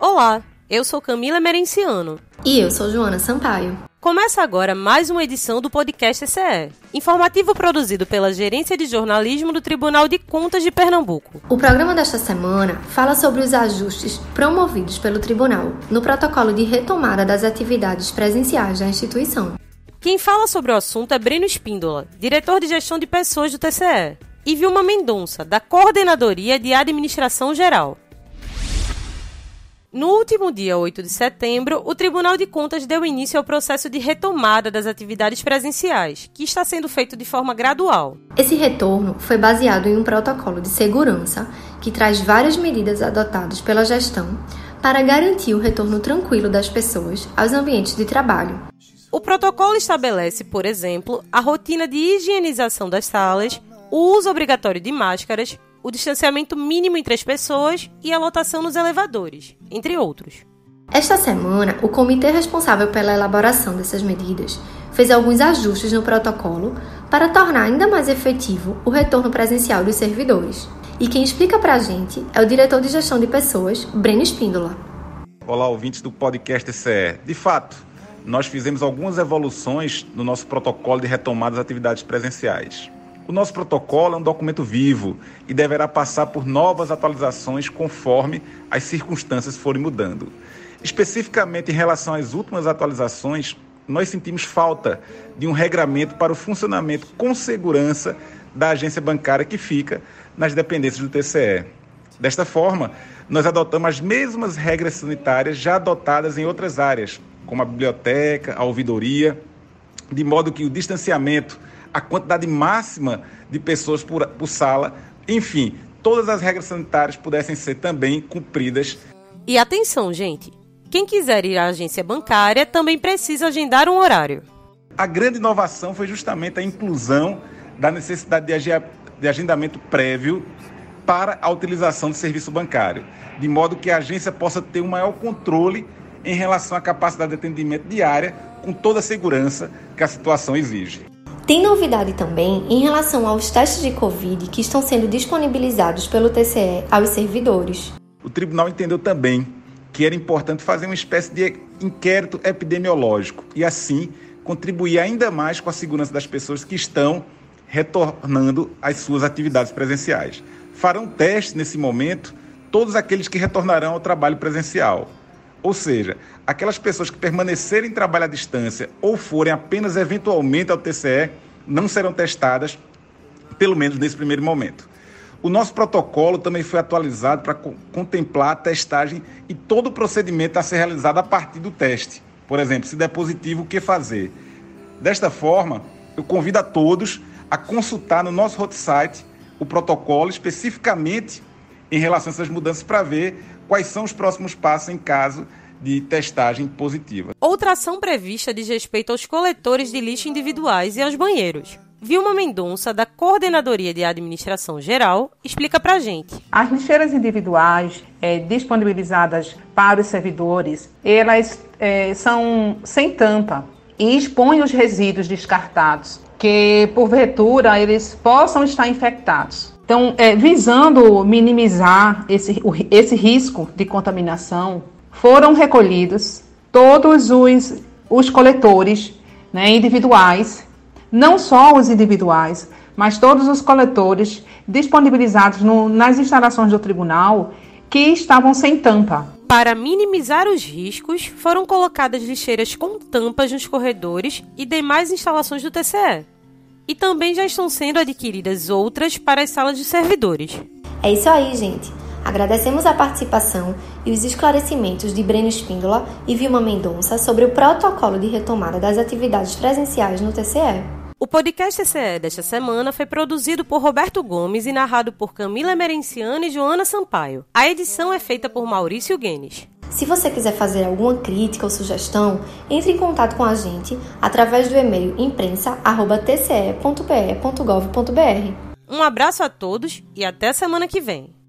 Olá, eu sou Camila Merenciano. E eu sou Joana Sampaio. Começa agora mais uma edição do podcast ECE, informativo produzido pela Gerência de Jornalismo do Tribunal de Contas de Pernambuco. O programa desta semana fala sobre os ajustes promovidos pelo tribunal no protocolo de retomada das atividades presenciais da instituição. Quem fala sobre o assunto é Breno Espíndola, diretor de gestão de pessoas do TCE, e Vilma Mendonça, da Coordenadoria de Administração Geral. No último dia 8 de setembro, o Tribunal de Contas deu início ao processo de retomada das atividades presenciais, que está sendo feito de forma gradual. Esse retorno foi baseado em um protocolo de segurança que traz várias medidas adotadas pela gestão para garantir o retorno tranquilo das pessoas aos ambientes de trabalho. O protocolo estabelece, por exemplo, a rotina de higienização das salas, o uso obrigatório de máscaras, o distanciamento mínimo entre as pessoas e a lotação nos elevadores, entre outros. Esta semana, o comitê responsável pela elaboração dessas medidas fez alguns ajustes no protocolo para tornar ainda mais efetivo o retorno presencial dos servidores. E quem explica para a gente é o diretor de gestão de pessoas, Breno Espíndola. Olá, ouvintes do podcast CE. De fato, nós fizemos algumas evoluções no nosso protocolo de retomada das atividades presenciais. O nosso protocolo é um documento vivo e deverá passar por novas atualizações conforme as circunstâncias forem mudando. Especificamente em relação às últimas atualizações, nós sentimos falta de um regramento para o funcionamento com segurança da agência bancária que fica nas dependências do TCE. Desta forma, nós adotamos as mesmas regras sanitárias já adotadas em outras áreas, como a biblioteca, a ouvidoria, de modo que o distanciamento a quantidade máxima de pessoas por, por sala, enfim, todas as regras sanitárias pudessem ser também cumpridas. E atenção, gente! Quem quiser ir à agência bancária também precisa agendar um horário. A grande inovação foi justamente a inclusão da necessidade de agendamento prévio para a utilização do serviço bancário, de modo que a agência possa ter um maior controle em relação à capacidade de atendimento diária, com toda a segurança que a situação exige. Tem novidade também em relação aos testes de Covid que estão sendo disponibilizados pelo TCE aos servidores. O tribunal entendeu também que era importante fazer uma espécie de inquérito epidemiológico e, assim, contribuir ainda mais com a segurança das pessoas que estão retornando às suas atividades presenciais. Farão teste nesse momento todos aqueles que retornarão ao trabalho presencial. Ou seja, aquelas pessoas que permanecerem em trabalho à distância ou forem apenas eventualmente ao TCE não serão testadas, pelo menos nesse primeiro momento. O nosso protocolo também foi atualizado para contemplar a testagem e todo o procedimento a ser realizado a partir do teste. Por exemplo, se der positivo, o que fazer? Desta forma, eu convido a todos a consultar no nosso hot site o protocolo especificamente em relação a essas mudanças para ver quais são os próximos passos em caso de testagem positiva. Outra ação prevista diz respeito aos coletores de lixo individuais e aos banheiros. Vilma Mendonça, da Coordenadoria de Administração Geral, explica para a gente. As lixeiras individuais é, disponibilizadas para os servidores, elas é, são sem tampa e expõem os resíduos descartados, que porventura eles possam estar infectados. Então, é, visando minimizar esse, esse risco de contaminação, foram recolhidos todos os, os coletores né, individuais, não só os individuais, mas todos os coletores disponibilizados no, nas instalações do tribunal que estavam sem tampa. Para minimizar os riscos, foram colocadas lixeiras com tampas nos corredores e demais instalações do TCE e também já estão sendo adquiridas outras para as salas de servidores. É isso aí, gente. Agradecemos a participação e os esclarecimentos de Breno Espíndola e Vilma Mendonça sobre o protocolo de retomada das atividades presenciais no TCE. O podcast TCE desta semana foi produzido por Roberto Gomes e narrado por Camila Merenciano e Joana Sampaio. A edição é feita por Maurício Guenes. Se você quiser fazer alguma crítica ou sugestão, entre em contato com a gente através do e-mail imprensa@tce.pe.gov.br. Um abraço a todos e até semana que vem.